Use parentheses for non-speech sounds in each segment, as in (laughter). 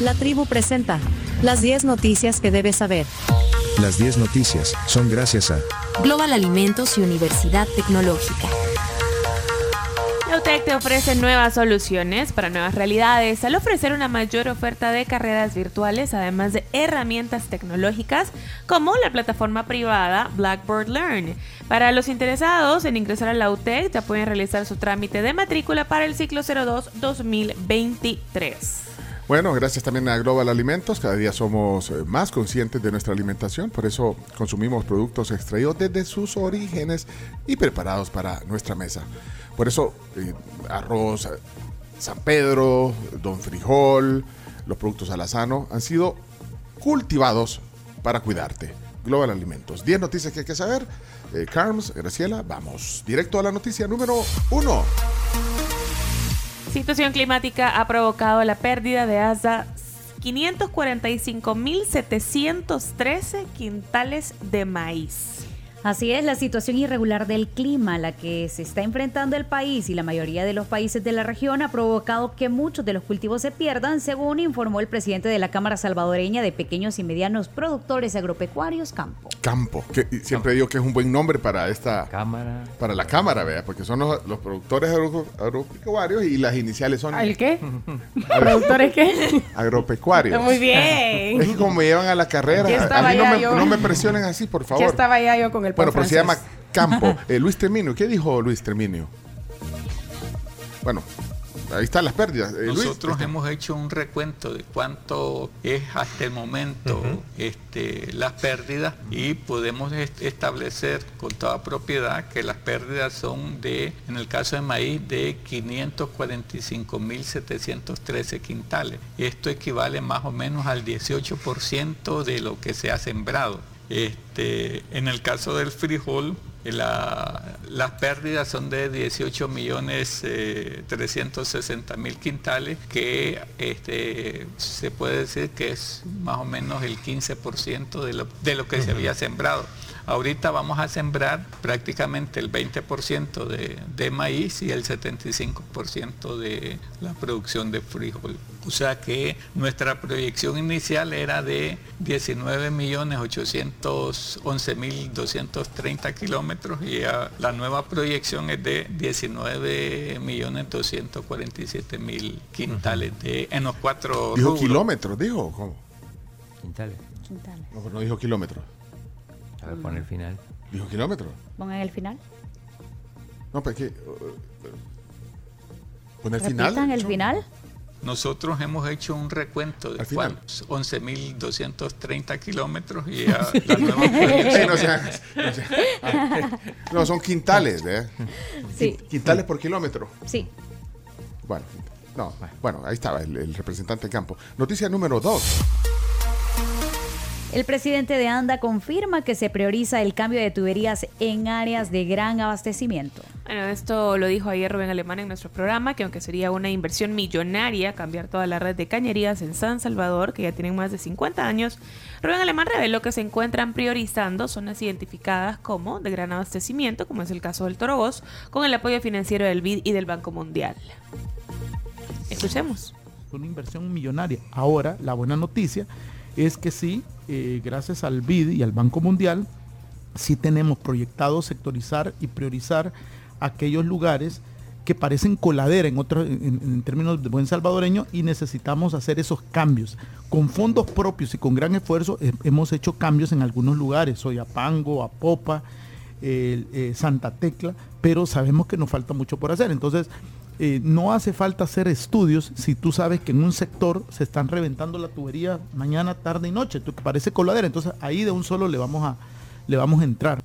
La tribu presenta las 10 noticias que debes saber. Las 10 noticias son gracias a Global Alimentos y Universidad Tecnológica. Lautec te ofrece nuevas soluciones para nuevas realidades al ofrecer una mayor oferta de carreras virtuales, además de herramientas tecnológicas como la plataforma privada Blackboard Learn. Para los interesados en ingresar a la UTEC, ya pueden realizar su trámite de matrícula para el ciclo 02-2023. Bueno, gracias también a Global Alimentos. Cada día somos eh, más conscientes de nuestra alimentación, por eso consumimos productos extraídos desde sus orígenes y preparados para nuestra mesa. Por eso, eh, arroz eh, San Pedro, Don Frijol, los productos alazano han sido cultivados para cuidarte. Global Alimentos. 10 noticias que hay que saber. Eh, Carms, Graciela, vamos directo a la noticia número 1. Situación climática ha provocado la pérdida de hasta 545.713 quintales de maíz. Así es, la situación irregular del clima a la que se está enfrentando el país y la mayoría de los países de la región ha provocado que muchos de los cultivos se pierdan, según informó el presidente de la Cámara Salvadoreña de Pequeños y Medianos Productores Agropecuarios, Campo. Campo, que siempre digo que es un buen nombre para esta cámara. Para la cámara, vea, porque son los, los productores agro, agropecuarios y las iniciales son. ¿El qué? (laughs) ¿Productores qué? Agropecuarios. Muy bien. (laughs) Es que como me llevan a la carrera, a mí no me, no me, presionen así, por favor. Ya estaba ya yo con el Bueno, pero francés. se llama Campo. (laughs) Eh, Luis Terminio, ¿qué dijo Luis Terminio? Bueno, ahí están las pérdidas. Eh, Nosotros Luis, hemos hecho un recuento de cuánto es hasta el momento uh -huh. este, las pérdidas y podemos est establecer con toda propiedad que las pérdidas son de, en el caso de maíz, de 545.713 quintales. Esto equivale más o menos al 18% de lo que se ha sembrado. Este, en el caso del frijol, la, las pérdidas son de 18 millones eh, 360 mil quintales, que este, se puede decir que es más o menos el 15% de lo, de lo que uh -huh. se había sembrado. Ahorita vamos a sembrar prácticamente el 20% de, de, maíz y el 75% de la producción de frijol. O sea que nuestra proyección inicial era de 19.811.230 kilómetros y la nueva proyección es de 19.247.000 quintales de, en los cuatro Dijo rubros. kilómetros, dijo. ¿Cómo? Quintales. Quintales. No, no dijo kilómetros. A ver, pon el final. Dijo kilómetros. Pongan el final. No, pero es que. Uh, ¿Pon el ¿Repitan final? el final? Nosotros hemos hecho un recuento de Al final. 11.230 kilómetros y a (laughs) la nueva proyección. no, sea, no, sea, no, son quintales, ¿eh? Sí. Quintales por kilómetro. Sí. Bueno, no, bueno, ahí estaba el, el representante de campo. Noticia número 2. El presidente de ANDA confirma que se prioriza el cambio de tuberías en áreas de gran abastecimiento. Bueno, esto lo dijo ayer Rubén Alemán en nuestro programa, que aunque sería una inversión millonaria cambiar toda la red de cañerías en San Salvador, que ya tienen más de 50 años, Rubén Alemán reveló que se encuentran priorizando zonas identificadas como de gran abastecimiento, como es el caso del Torobos, con el apoyo financiero del BID y del Banco Mundial. Escuchemos. Una inversión millonaria. Ahora, la buena noticia es que sí, eh, gracias al BID y al Banco Mundial, sí tenemos proyectado sectorizar y priorizar aquellos lugares que parecen coladera en, en, términos de buen salvadoreño y necesitamos hacer esos cambios. Con fondos propios y con gran esfuerzo eh, hemos hecho cambios en algunos lugares, Soyapango, Apopa, eh, eh, Santa Tecla, pero sabemos que nos falta mucho por hacer. Entonces, eh, no hace falta hacer estudios si tú sabes que en un sector se están reventando la tubería mañana, tarde y noche, que parece coladera. Entonces ahí de un solo le vamos a, le vamos a entrar.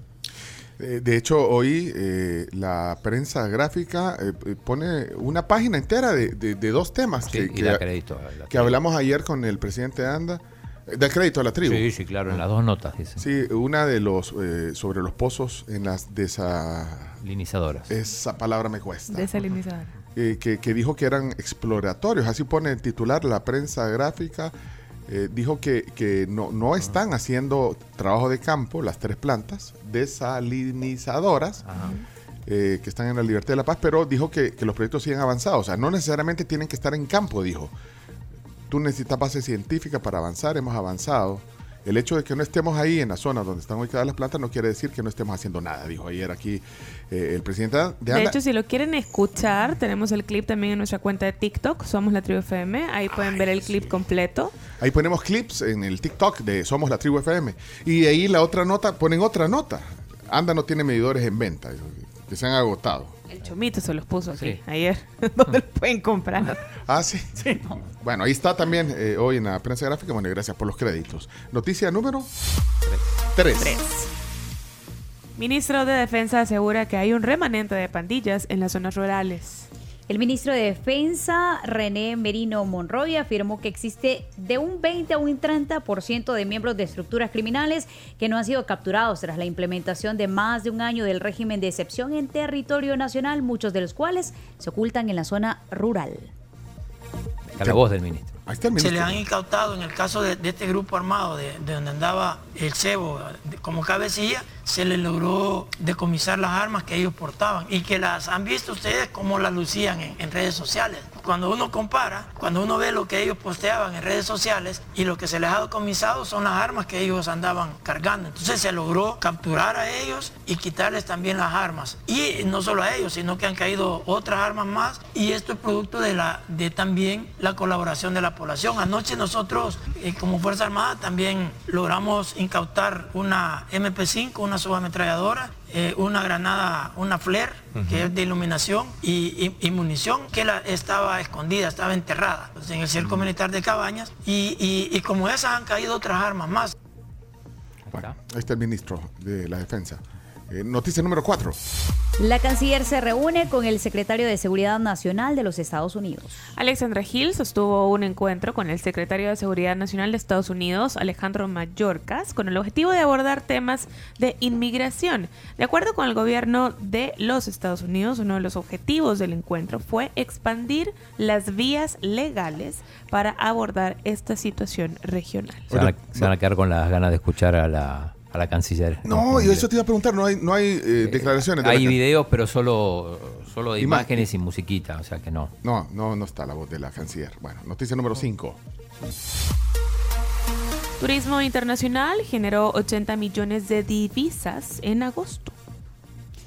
Eh, de hecho, hoy eh, la prensa gráfica eh, pone una página entera de, de, de dos temas sí, que, y que, da crédito, que hablamos ayer con el presidente de ANDA. Da crédito a la tribu. Sí, sí, claro, en las dos notas, dice. Sí, una de los sobre los pozos en las desalinizadoras. Esa palabra me cuesta. Desalinizadoras. Eh, que, que, dijo que eran exploratorios. Así pone el titular la prensa gráfica. Eh, dijo que, que no, no, están haciendo trabajo de campo las tres plantas desalinizadoras eh, que están en la Libertad de la Paz, pero dijo que, que, los proyectos siguen avanzados. O sea, no necesariamente tienen que estar en campo, dijo. tú necesitas base científica para avanzar, hemos avanzado. El hecho de que no estemos ahí en la zona donde están ubicadas las plantas no quiere decir que no estemos haciendo nada, dijo ayer aquí eh, el presidente de De ANDA. hecho, si lo quieren escuchar, tenemos el clip también en nuestra cuenta de TikTok, Somos la Tribu FM. Ahí pueden ver el clip completo. Ahí ponemos clips en el TikTok de Somos la Tribu FM. Y de ahí la otra nota, ponen otra nota. Anda no tiene medidores en venta, que se han agotado. El chomito se los puso aquí Sí. ayer, (laughs) donde lo pueden comprar. (laughs) Ah, sí. Bueno, ahí está también eh, hoy en la prensa gráfica. Bueno, y gracias por los créditos. Noticia número 3. Ministro de Defensa asegura que hay un remanente de pandillas en las zonas rurales. El ministro de Defensa, René Merino Monroy, afirmó que existe de un 20 a un 30% de miembros de estructuras criminales que no han sido capturados tras la implementación de más de un año del régimen de excepción en territorio nacional, muchos de los cuales se ocultan en la zona rural. Está la voz del ministro. Ahí está el Se le han incautado en el caso de, de este grupo armado, de, de donde andaba el cebo como cabecilla, se le logró decomisar las armas que ellos portaban y que las han visto ustedes cómo las lucían en, en redes sociales. Cuando uno compara, cuando uno ve lo que ellos posteaban en redes sociales y lo que se les ha decomisado son las armas que ellos andaban cargando. Entonces se logró capturar a ellos y quitarles también las armas. Y no solo a ellos, sino que han caído otras armas más y esto es producto de, la, de también la colaboración de la población. Anoche nosotros eh, como Fuerza Armada también logramos incautar una MP5, una subametralladora, eh, una granada, una flare, que es de iluminación, y, y- y munición que la, estaba escondida, estaba enterrada pues, en el cerco militar de Cabañas. Y, y- y como esas han caído otras armas más. Bueno, ahí está el ministro de la Defensa. Eh, noticia número 4. La canciller se reúne con el secretario de Seguridad Nacional de los Estados Unidos. Alexandra Hill sostuvo un encuentro con el secretario de Seguridad Nacional de Estados Unidos, Alejandro Mayorkas, con el objetivo de abordar temas de inmigración. De acuerdo con el gobierno de los Estados Unidos, uno de los objetivos del encuentro fue expandir las vías legales para abordar esta situación regional. Se van, a, se van a quedar con las ganas de escuchar a la, a la canciller. No, y eso te iba a preguntar. No hay, no hay eh, declaraciones. de la Hay videos, pero solo, solo de imágenes y musiquita, o sea que no. No, no, no está la voz de la canciller. Bueno, noticia número 5. Turismo internacional generó 80 millones de divisas en agosto.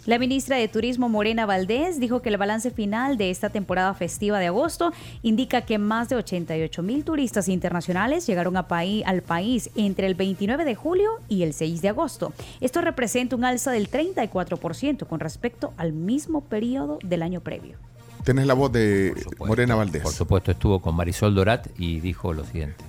La ministra de Turismo Morena Valdés dijo que el balance final de esta temporada festiva de agosto indica que más de 88 mil turistas internacionales llegaron a paí- al país entre el 29 de julio y el 6 de agosto. Esto representa un alza del 34% con respecto al mismo periodo del año previo. Tenés la voz de supuesto. Morena Valdés. Por supuesto, estuvo con Marisol Dorat y dijo lo siguiente.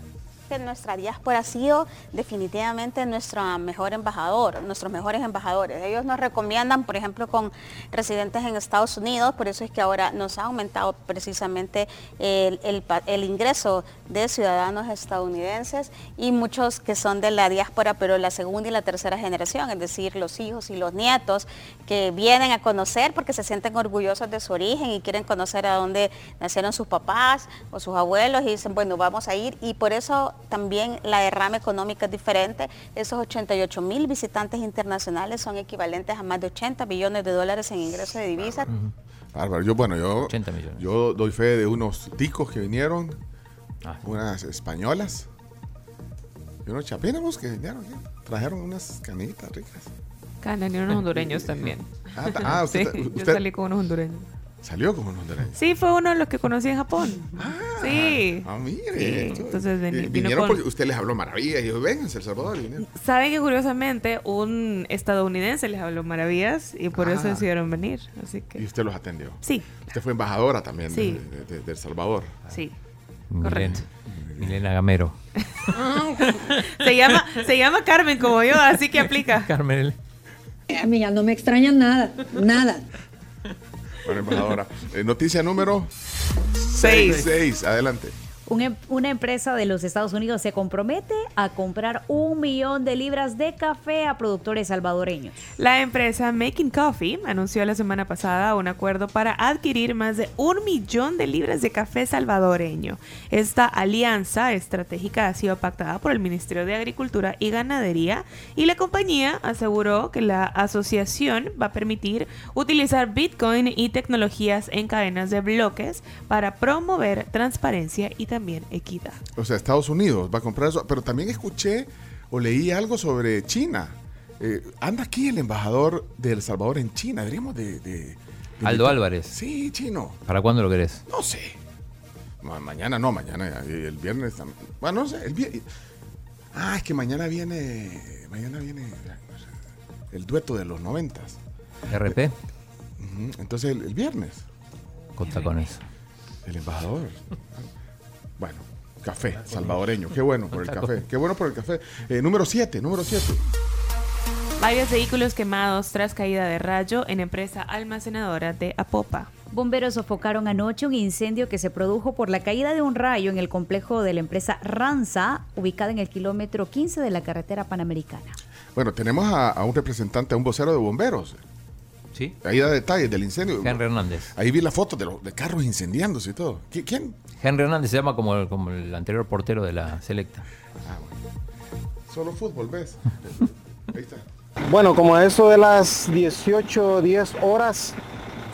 Que nuestra diáspora ha sido definitivamente nuestro mejor embajador, nuestros mejores embajadores. Ellos nos recomiendan, por ejemplo, con residentes en Estados Unidos, por eso es que ahora nos ha aumentado precisamente el, el ingreso de ciudadanos estadounidenses y muchos que son de la diáspora, pero la segunda y la tercera generación, es decir, los hijos y los nietos que vienen a conocer porque se sienten orgullosos de su origen y quieren conocer a dónde nacieron sus papás o sus abuelos y dicen, bueno, vamos a ir. Y por eso también la derrama económica es diferente. Esos 88 mil visitantes internacionales son equivalentes a más de 80 billones de dólares en ingresos de divisas. Bárbaro. Yo, bueno, yo, 80 millones. yo doy fe de unos ticos que vinieron, Ah. unas españolas y unos chapínamos que vinieron. Trajeron unas canitas ricas. Y unos hondureños también. Ah, ah, usted, (laughs) Sí, yo salí con unos hondureños. salió como unos hondureños. Sí, fue uno de los que conocí en Japón. Sí. Ah, mire. Sí, entonces Eh, vino vinieron con- porque usted les habló maravillas. Y yo, vengan, El Salvador. y vinieron. Saben que curiosamente un estadounidense les habló maravillas y por eso Ah. decidieron venir. Así Y que usted los atendió. sí, Usted fue embajadora también Sí. de, de- de El Salvador. sí. Milena, Correcto. Milena Gamero. (laughs) Se llama, se llama Carmen como yo, así que aplica. (laughs) Carmen. A mí ya no me extraña nada, nada. Bueno, embajadora. Eh, noticia número Seis. 6. Adelante. Un em- una empresa de los Estados Unidos se compromete a comprar un millón de libras de café a productores salvadoreños. La empresa Making Coffee anunció la semana pasada un acuerdo para adquirir más de un millón de libras de café salvadoreño. Esta alianza estratégica ha sido pactada por el Ministerio de Agricultura y Ganadería y la compañía aseguró que la asociación va a permitir utilizar Bitcoin y tecnologías en cadenas de bloques para promover transparencia y también también equidad. O sea, Estados Unidos va a comprar eso. Pero también escuché o leí algo sobre China. Eh, anda aquí el embajador de El Salvador en China. Deberíamos de... de- de Aldo Álvarez. Sí, chino. ¿Para cuándo lo querés? No sé. Ma- mañana no, mañana ya, y el viernes tam- Bueno, no sé. El Ah, es que mañana viene. Mañana viene el dueto de los noventas. RP, Ujú, Entonces el, el viernes. conta con eso. El embajador. (laughs) Bueno, café salvadoreño. Qué bueno por el café. Qué bueno por el café. Eh, número 7, número 7. Varios vehículos quemados tras caída de rayo en empresa almacenadora de Apopa. Bomberos sofocaron anoche un incendio que se produjo por la caída de un rayo en el complejo de la empresa Ranza, ubicada en el kilómetro 15 de la carretera panamericana. Bueno, tenemos a, a un representante, a un vocero de bomberos. ¿Sí? Ahí da detalles del incendio. Henry Hernández. Ahí vi la foto de, los de carros incendiándose y todo. ¿Qui- ¿Quién? Henry Hernández se llama como el, como el anterior portero de la selecta. Solo fútbol, ¿ves? (laughs) Ahí está. Bueno, como a eso de las 18, 10 horas,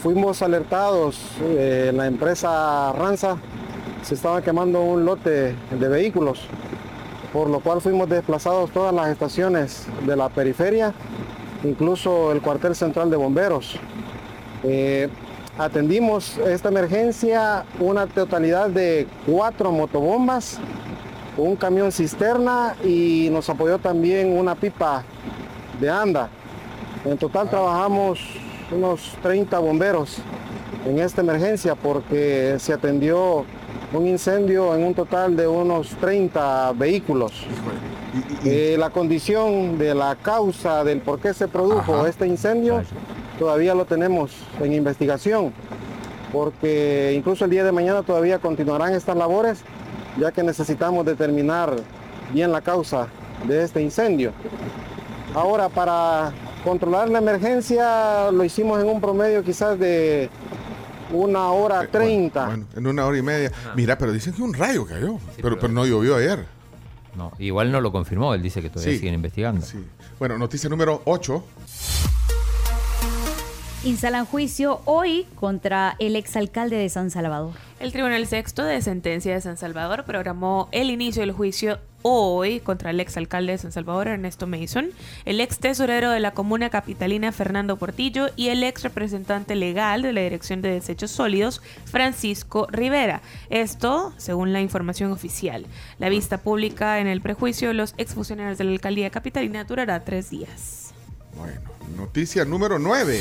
fuimos alertados eh, en la empresa Ranza, se estaba quemando un lote de vehículos, por lo cual fuimos desplazados todas las estaciones de la periferia, incluso el cuartel central de bomberos. Eh, atendimos esta emergencia una totalidad de cuatro motobombas, un camión cisterna y nos apoyó también una pipa de anda. En total trabajamos unos 30 bomberos en esta emergencia porque se atendió un incendio en un total de unos 30 vehículos. Eh, la condición de la causa del por qué se produjo este incendio todavía lo tenemos en investigación porque incluso el día de mañana todavía continuarán estas labores ya que necesitamos determinar bien la causa de este incendio. Ahora, para controlar la emergencia lo hicimos en un promedio quizás de una hora treinta. Bueno, en una hora y media. Mira, pero dicen que un rayo cayó. pero, pero no llovió ayer. No, igual no lo confirmó, él dice que todavía Sí. siguen investigando. Bueno, noticia número 8. Instalan juicio hoy contra el exalcalde de San Salvador. El Tribunal Sexto de Sentencia de San Salvador programó el inicio del juicio hoy contra el exalcalde de San Salvador, Ernesto Mason, el ex tesorero de la comuna capitalina, Fernando Portillo, y el ex representante legal de la Dirección de Desechos Sólidos, Francisco Rivera. Esto, según la información oficial. La vista pública en el prejuicio de los exfuncionarios de la alcaldía capitalina durará tres días. Bueno, noticia número 9.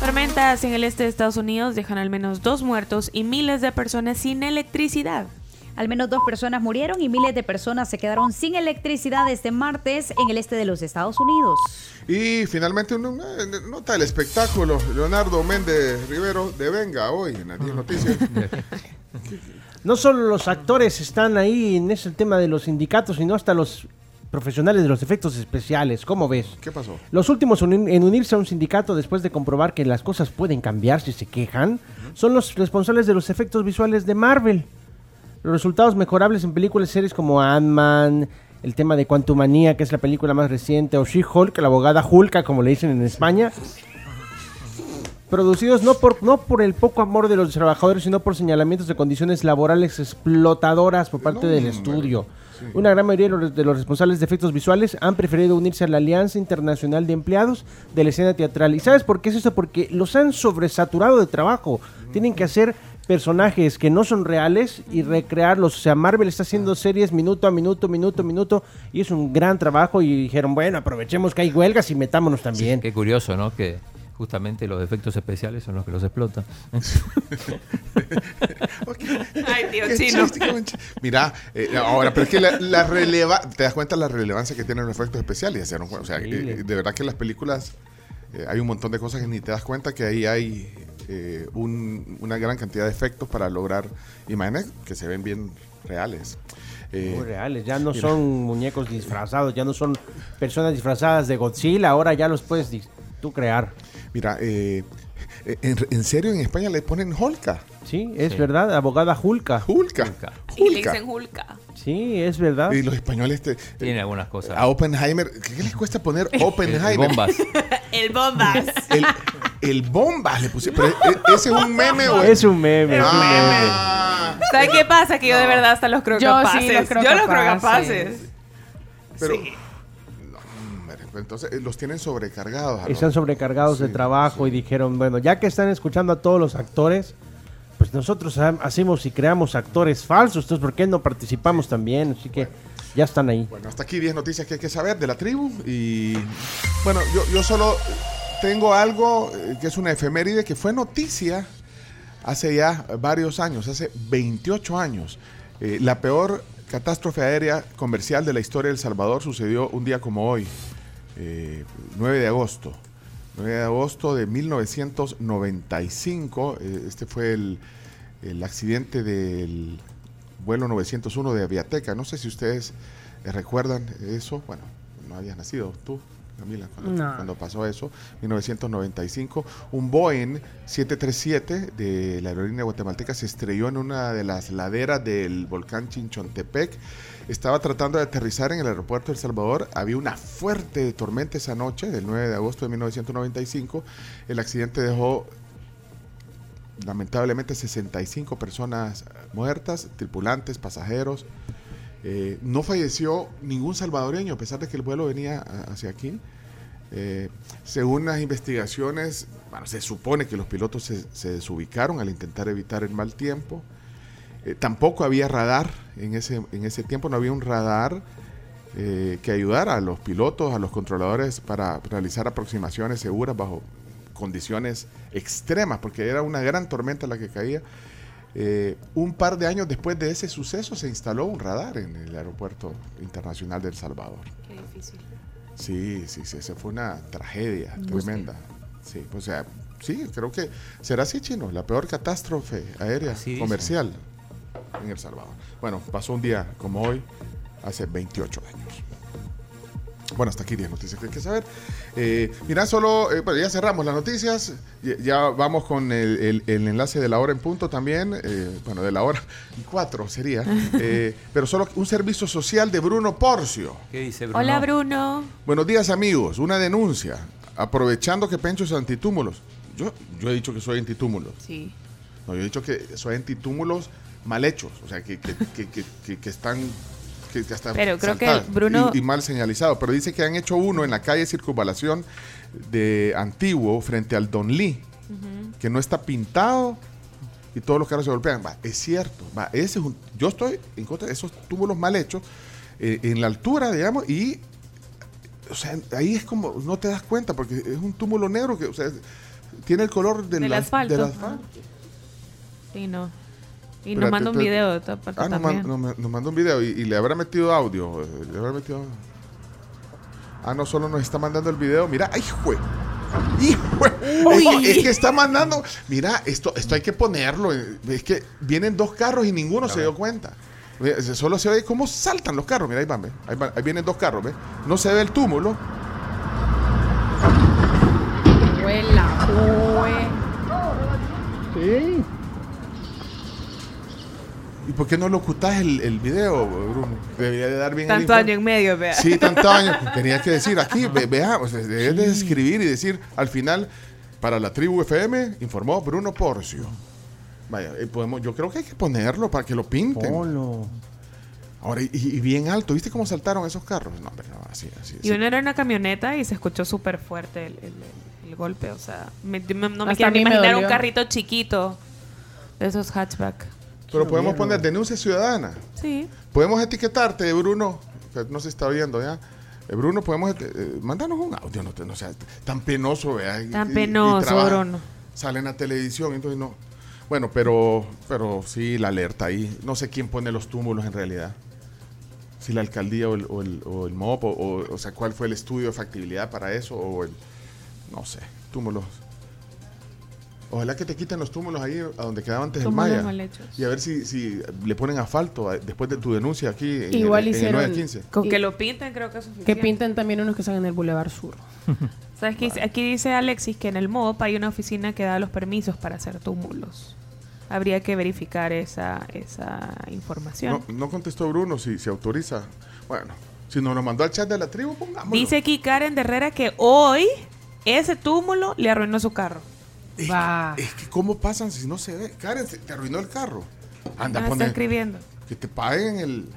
Tormentas en el este de Estados Unidos dejan al menos dos muertos y miles de personas sin electricidad. Al menos dos personas murieron y miles de personas se quedaron sin electricidad este martes en el este de los Estados Unidos. Y finalmente una, una nota del espectáculo. Leonardo Méndez Rivero de Venga hoy en las 10 noticias. (laughs) No solo los actores están ahí en ese tema de los sindicatos, sino hasta los profesionales de los efectos especiales. ¿Cómo ves? ¿Qué pasó? Los últimos en unirse a un sindicato después de comprobar que las cosas pueden cambiar si se quejan son los responsables de los efectos visuales de Marvel. Los resultados mejorables en películas y series como Ant-Man, el tema de Quantumania, que es la película más reciente, o She-Hulk, la abogada Hulka, como le dicen en España, producidos no por, no por el poco amor de los trabajadores, sino por señalamientos de condiciones laborales explotadoras por parte del estudio. Una gran mayoría de los, de los responsables de efectos visuales han preferido unirse a la Alianza Internacional de Empleados de la Escena Teatral. ¿Y sabes por qué es esto? Porque los han sobresaturado de trabajo. Tienen que hacer personajes que no son reales y recrearlos. O sea, Marvel está haciendo series minuto a minuto, minuto a minuto, y es un gran trabajo. Y dijeron, bueno, aprovechemos que hay huelgas y metámonos también. Qué curioso, ¿no? Que justamente los efectos especiales son los que los explotan. (laughs) Ay, tío Qué chino. Mira, eh, ahora, pero es que la, la releva, te das cuenta la relevancia que tienen los efectos especiales. O sea, eh, de verdad que en las películas eh, hay un montón de cosas que ni te das cuenta que ahí hay eh, un- una gran cantidad de efectos para lograr imágenes que se ven bien reales. Eh, Muy reales, ya no mira. son muñecos disfrazados, ya no son personas disfrazadas de Godzilla, ahora ya los puedes tú crear. Mira, eh, eh, en, en serio en España le ponen Holka. Sí, es verdad, abogada Hulka. Hulka. Y le dicen Hulka. Sí, es verdad. Y los españoles te, Tiene algunas cosas. a Oppenheimer, ¿qué les cuesta poner (laughs) Oppenheimer? bombas. (laughs) El bombas. El, El bomba le puse. Pero, ¿e- ¿Ese es un meme o Es un meme, es un Ah. ¿Sabes qué pasa? Que yo de verdad hasta los creo Yo capaces. sí los creo yo los creo capaces. capaces. Pero, no, hombre, pues entonces eh, los tienen sobrecargados. Están sobrecargados de trabajo y dijeron, bueno, ya que están escuchando a todos los actores, pues nosotros ha- hacemos y creamos actores falsos, entonces ¿por qué no participamos también? Así que ya están ahí. Bueno, hasta aquí 10 noticias que hay que saber de la tribu. Y bueno, yo, yo solo tengo algo eh, que es una efeméride que fue noticia hace ya varios años, hace 28 años. Eh, la peor catástrofe aérea comercial de la historia de El Salvador sucedió un día como hoy, eh, 9 de agosto. 9 de agosto de 1995. eh, este fue el, el accidente del vuelo 901 de Aviateca. No sé si ustedes eh, recuerdan eso. Bueno, no habías nacido tú, Camila, cuando, No. cuando pasó eso. 1995. Un Boeing 737 de la aerolínea guatemalteca se estrelló en una de las laderas del volcán Chinchontepec. Estaba tratando de aterrizar en el aeropuerto de El Salvador. Había una fuerte tormenta esa noche, del 9 de agosto de 1995. El accidente dejó lamentablemente 65 personas muertas, tripulantes, pasajeros. Eh, no falleció ningún salvadoreño, a pesar de que el vuelo venía hacia aquí. Eh, según las investigaciones, se supone que los pilotos se, desubicaron al intentar evitar el mal tiempo. Eh, tampoco había radar en ese, tiempo, no había un radar que ayudara a los pilotos, a los controladores para realizar aproximaciones seguras bajo condiciones extremas, porque era una gran tormenta la que caía. Eh, un par de años después de ese suceso se instaló un radar en el aeropuerto internacional de El Salvador. Qué difícil. Sí, sí, sí, esa fue una tragedia tremenda. Sí, o sea, sí, creo que será así, chino, la peor catástrofe aérea Así comercial en El Salvador. Bueno, pasó un día como hoy, hace 28 años. Bueno, hasta aquí 10 noticias que hay que saber. Eh, mira, solo, eh, bueno, ya cerramos las noticias. Ya, ya vamos con el, el- el enlace de la hora en punto también. eh, bueno, de la hora y cuatro sería. (laughs) Eh, pero solo un servicio social de Bruno Porcio. ¿Qué dice Bruno? Hola, Bruno. Buenos días amigos, una denuncia. Aprovechando que Pencho es antitúmulos. Yo, yo he dicho que soy antitúmulos. Sí. No, yo he dicho que soy antitúmulos mal hechos. O sea, que, que, que, que- que- que están... Que, que hasta Pero creo que Bruno- Y, y mal señalizado. Pero dice que han hecho uno en la calle Circunvalación de Antiguo frente al Don Lee. Que no está pintado y todos los carros se golpean. Va, es cierto. Va, ese es un, yo estoy en contra de esos túmulos mal hechos eh, en la altura, digamos, y o sea, ahí es como, no te das cuenta, porque es un túmulo negro que, o sea, tiene el color del, Del as- asfalto. del asfalto. Sí, no. Y Espérate, nos manda un video de toda parte Ah, nos, man- nos- nos mandó un video y, y le habrá metido audio. Le habrá metido. Ah, no solo nos está mandando el video. Mira, ¡ay, jue! Uy. Es, es que está mandando. Mira, esto, esto hay que ponerlo. Es que vienen dos carros y ninguno se dio cuenta. Solo se ve cómo saltan los carros. Mira, ahí van, ve. Ahí, van- ahí vienen dos carros, ¿ve? No se ve el túmulo. Huela, hue. Sí. ¿Y por qué no lo ocultás el, el video, Bruno? Debería de dar bien el Tanto informe. año en medio, vea. Sí, tanto (laughs) año. Tenía que decir aquí, ve- veamos, debes de escribir y decir al final, para la tribu FM, informó Bruno Porcio. Vaya, eh, podemos, yo creo que hay que ponerlo para que lo pinten. Ahora, y, y bien alto, ¿viste cómo saltaron esos carros? No, hombre, no, así, así. Y uno era una camioneta y se escuchó súper fuerte el, el- el golpe. O sea, me- me- no me Hasta quiero me imaginar un carrito chiquito de esos hatchback. Pero podemos poner denuncia ciudadana. Sí. Podemos etiquetarte, Bruno, que no se está oyendo ya. Eh, Bruno, podemos eh, mandarnos un audio, no, sea tan penoso, vea. y- Tan penoso. Bruno. Sale en la televisión, entonces no. Bueno, pero, pero sí, la alerta ahí. No sé quién pone los túmulos en realidad. Si la alcaldía o el, o el, o el MOP, o, o, o sea, cuál fue el estudio de factibilidad para eso, o el, no sé, túmulos. Ojalá que te quiten los túmulos ahí a donde quedaba antes Túmulos el Maya. mal. Y a ver si, si le ponen asfalto a- después de tu denuncia aquí en, Igual el, en el hicieron- 915. Con que lo pinten creo que es Que suficiente. pinten también unos que están en el Boulevard Sur. (laughs) ¿Sabes qué? Aquí dice Alexis que en el MOP hay una oficina que da los permisos para hacer túmulos. Habría que verificar esa, esa información. No, no contestó Bruno si se autoriza. Bueno, si nos lo mandó al chat de la tribu, pongámoslo. Dice aquí Karen de Herrera que hoy ese túmulo le arruinó su carro. Es que cómo pasan si no se ve. Karen, te arruinó el carro. Anda, Ah, está pone escribiendo. que te paguen el,